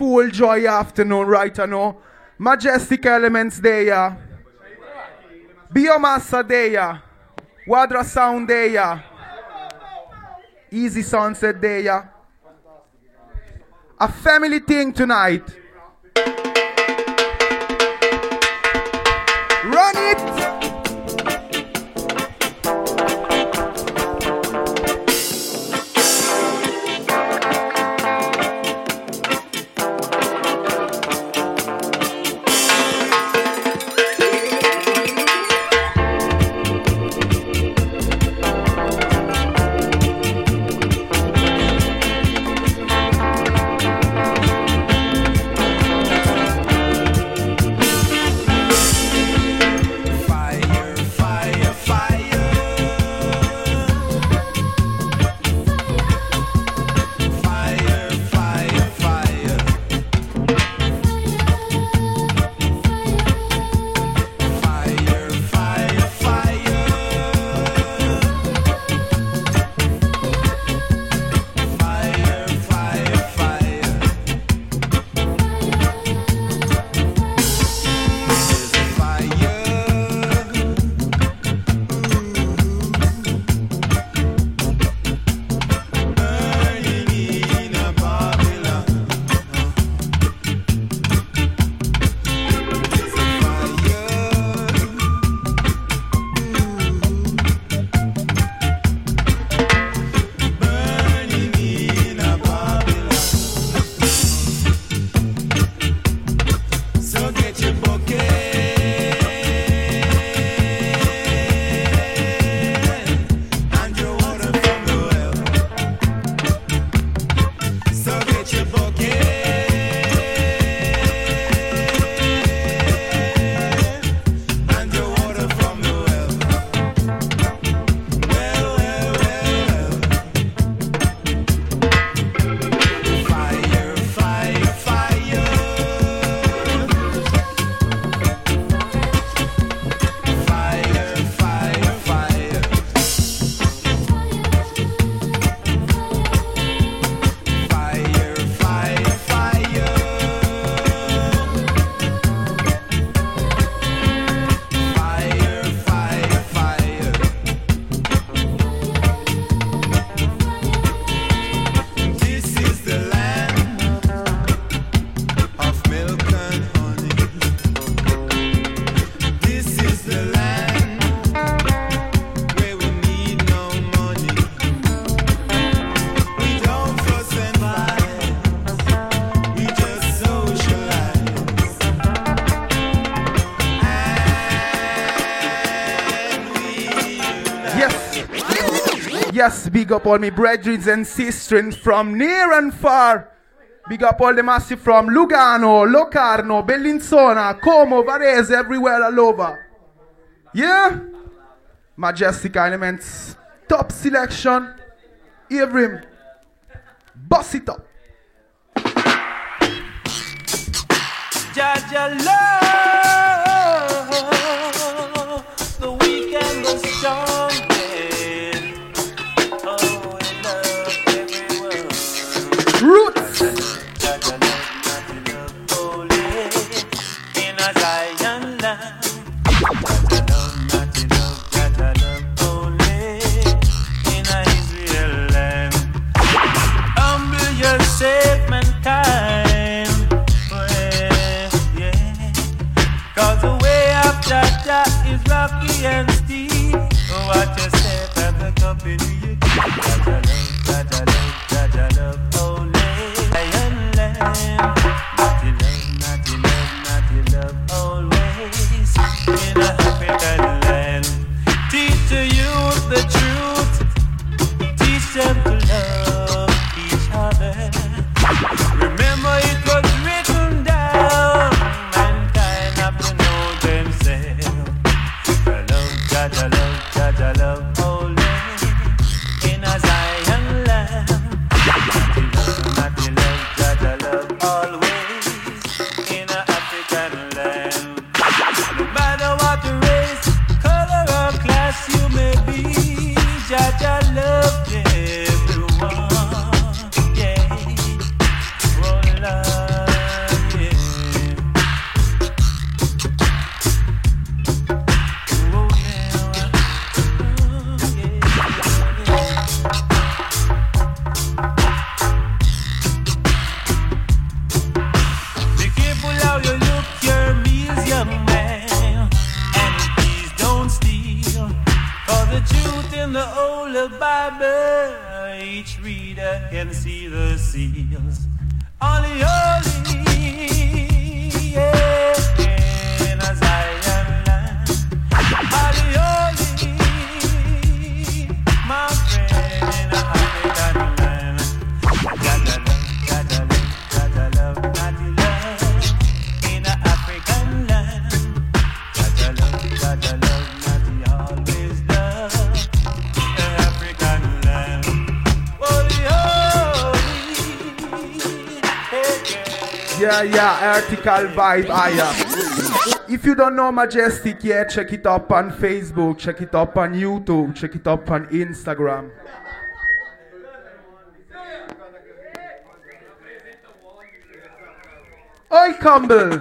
full joy afternoon right I know. Majestic elements there. Biomassa there. Wadra sound there. Easy sunset there. A family thing tonight. Big up all my brethren and sisters from near and far. Big up all the massive from Lugano, Locarno, Bellinzona, Como, Varese, everywhere all over. Yeah? Majestic elements. Top selection. Avrim. Boss it up. Love. article vibe I am. If you don't know Majestic yet, check it up on Facebook, check it up on YouTube, check it up on Instagram. Oi, Campbell.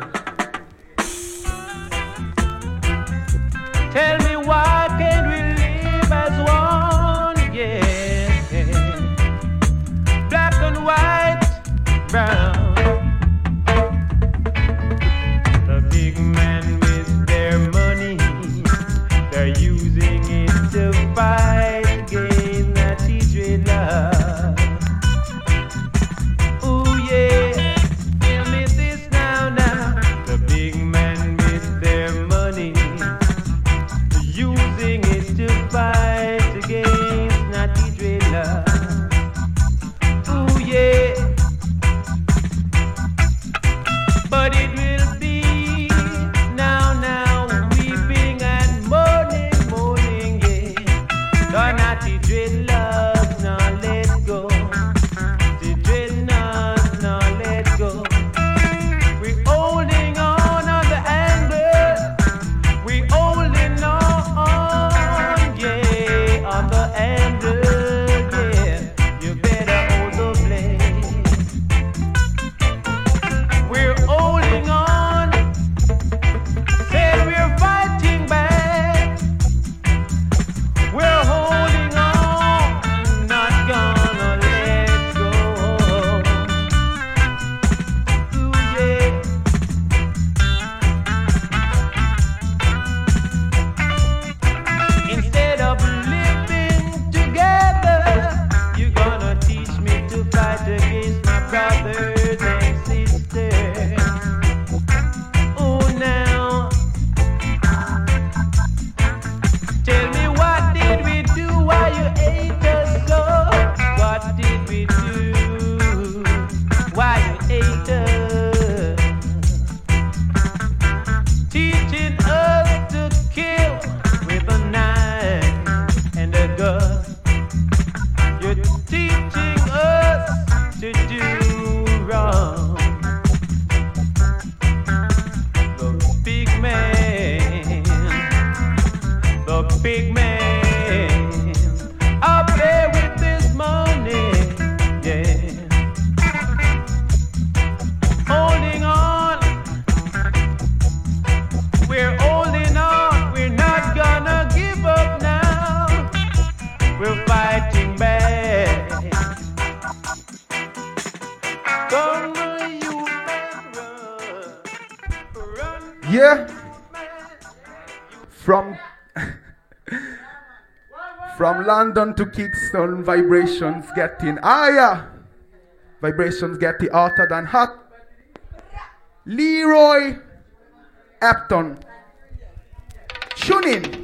Tell me why can't we live as one? Yeah. Black and white, brown. but it Yeah. From from London to Kingston, vibrations getting higher. Vibrations getting hotter than hot. Leroy Epton. Tune in.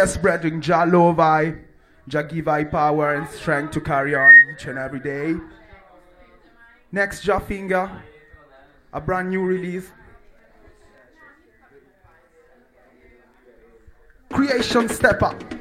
Yes, brethren, Jalovai, love power and strength to carry on each and every day. Next, jaffinger a brand new release. Creation Step Up.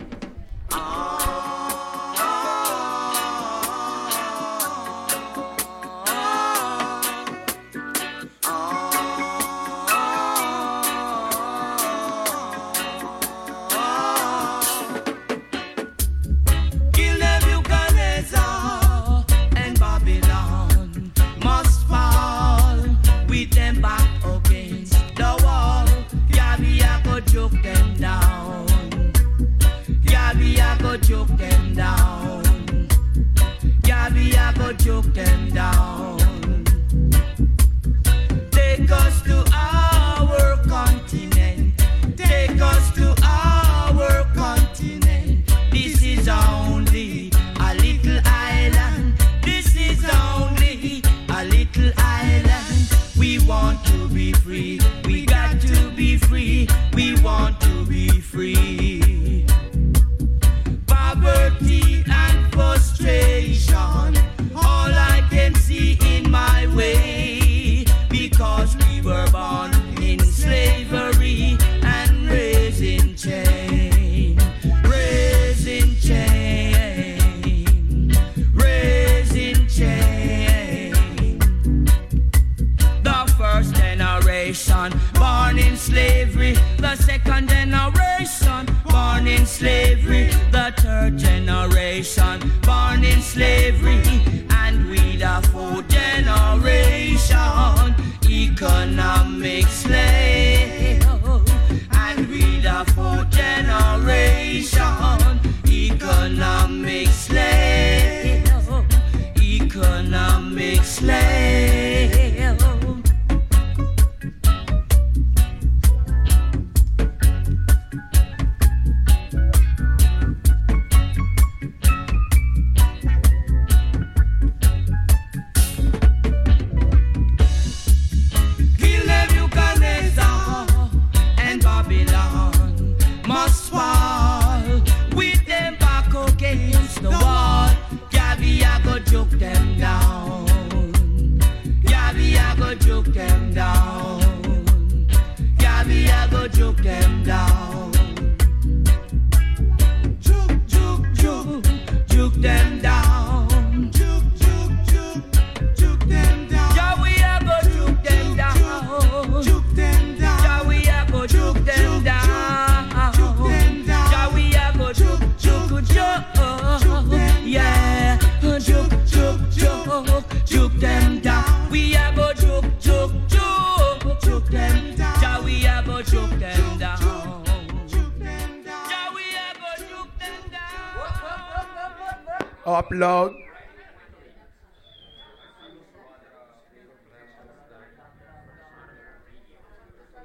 upload.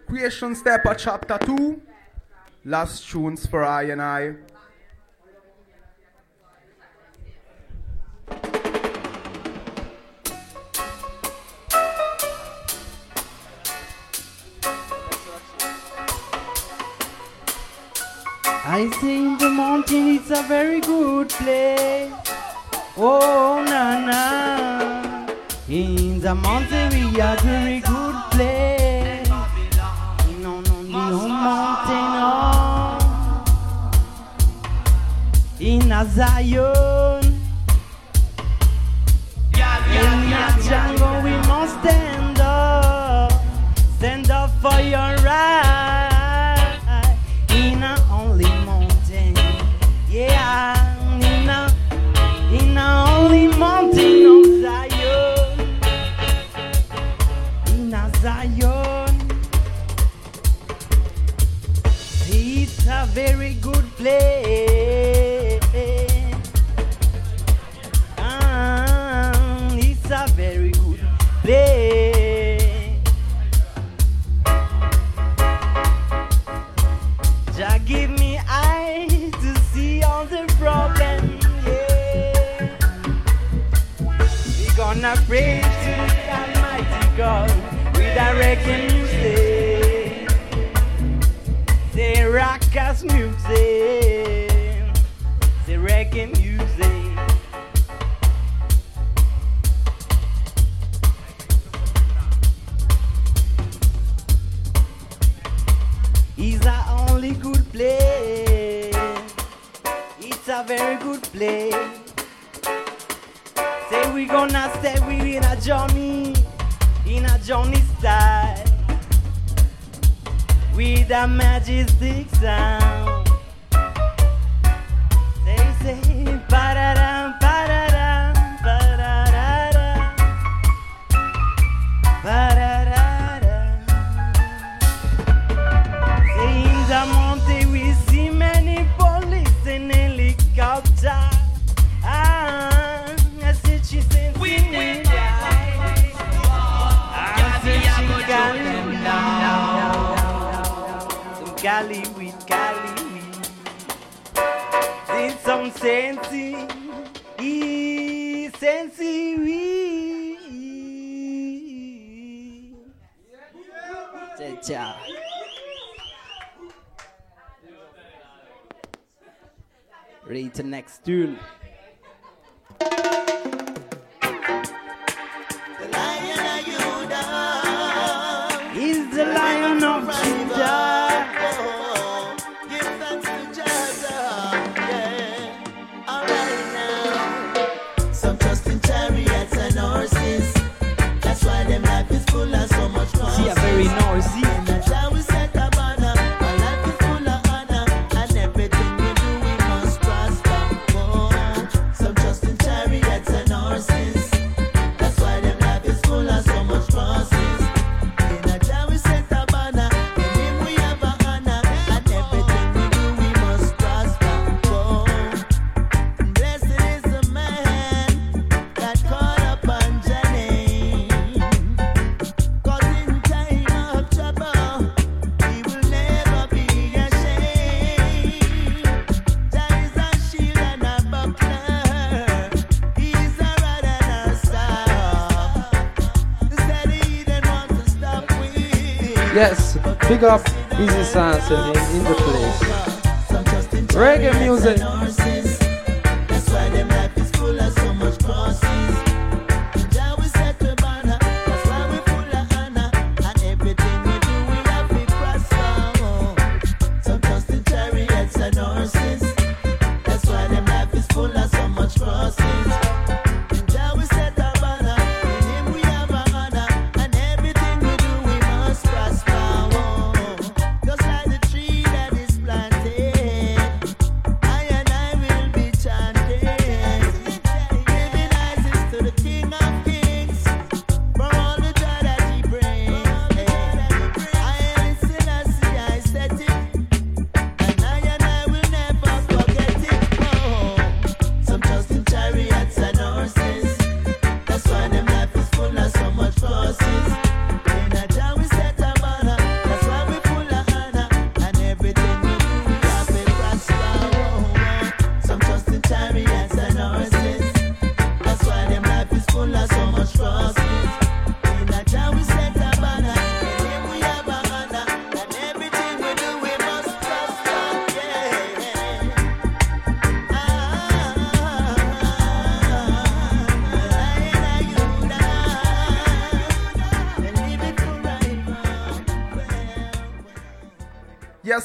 Creation step at chapter 2. Last tunes for I and I. I think the mountain is a very good place. Oh, Nana. In the mountain we are very good place. No, no, no mountain. Oh. In a Zion. In a jungle we must stand up. Stand up for your right. it's a very good place. Say we gonna stay we in a journey, in a journey style, with a majestic sound. They say, ba Sensi, i sensi, oui. Ciao, ciao. Ready to next tune. Yes, big up Easy Sounds in the place. Reggae music.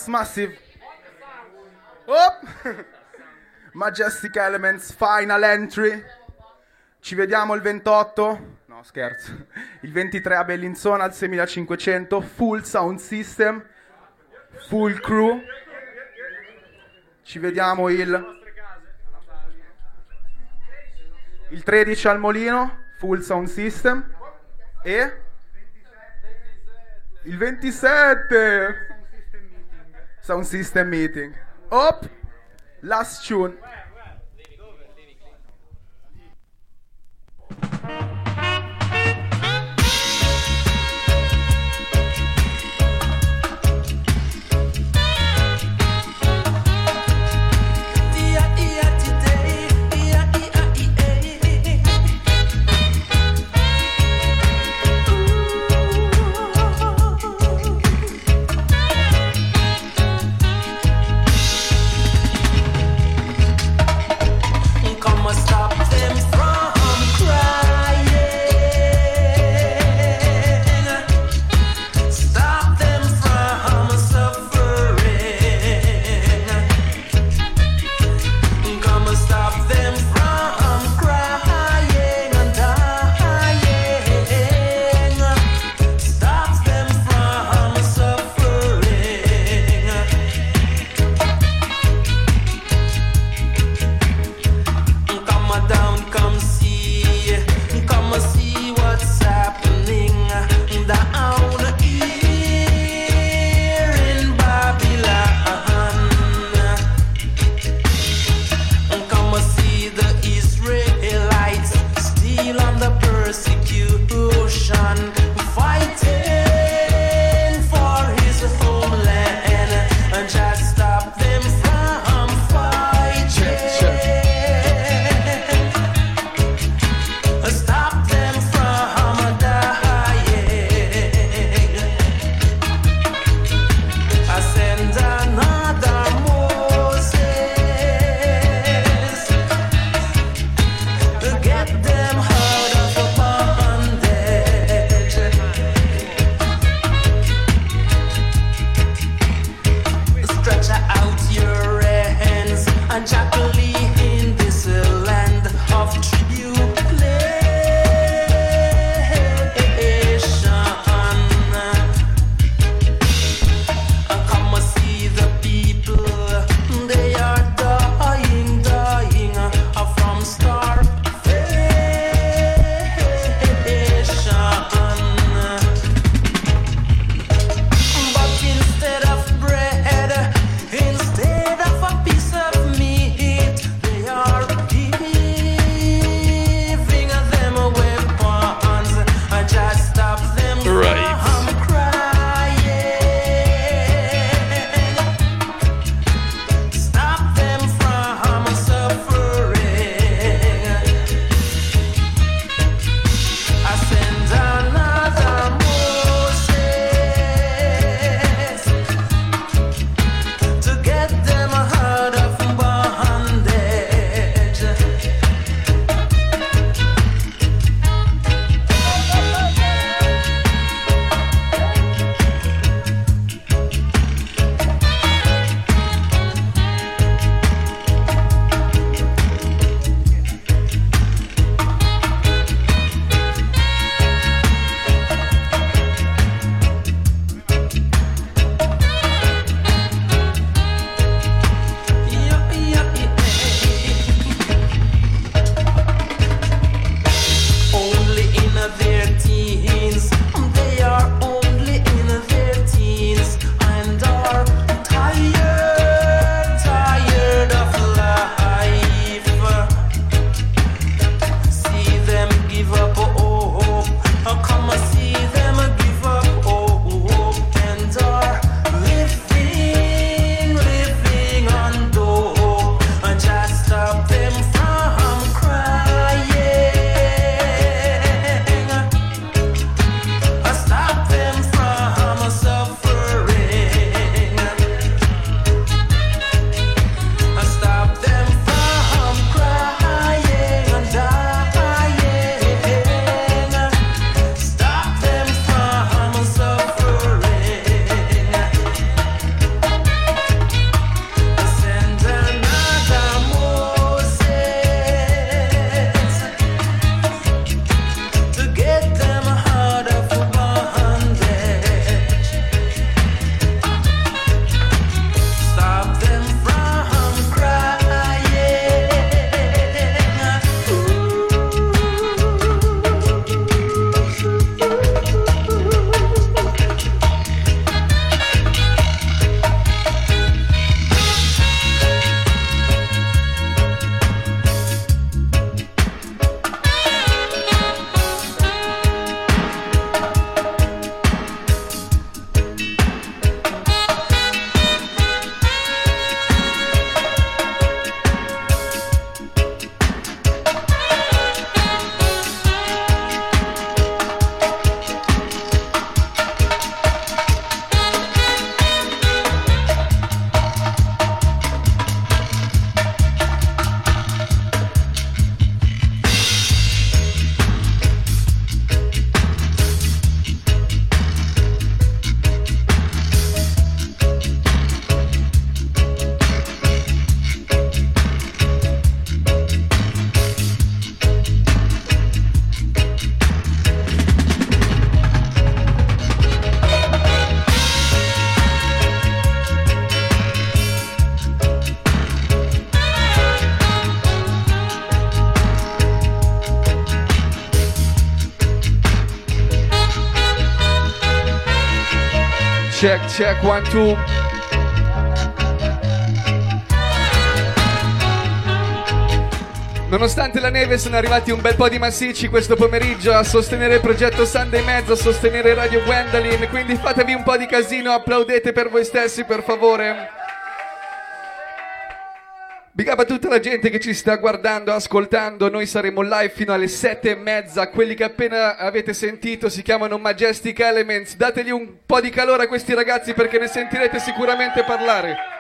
massive. Oh! Majestic Elements, final entry. Ci vediamo il 28. No, scherzo. Il 23 a Bellinzona al 6500. Full sound system. Full crew. Ci vediamo il. Il 13 al Molino. Full sound system. E. Il 27. Sound system meeting. Up. Last tune. Check, one, two. Nonostante la neve sono arrivati un bel po' di massicci questo pomeriggio a sostenere il progetto Sunday Mezzo, a sostenere Radio Gwendolyn, quindi fatevi un po' di casino, applaudete per voi stessi per favore. Big up a tutta la gente che ci sta guardando, ascoltando, noi saremo live fino alle sette e mezza, quelli che appena avete sentito si chiamano Majestic Elements, dategli un po' di calore a questi ragazzi perché ne sentirete sicuramente parlare.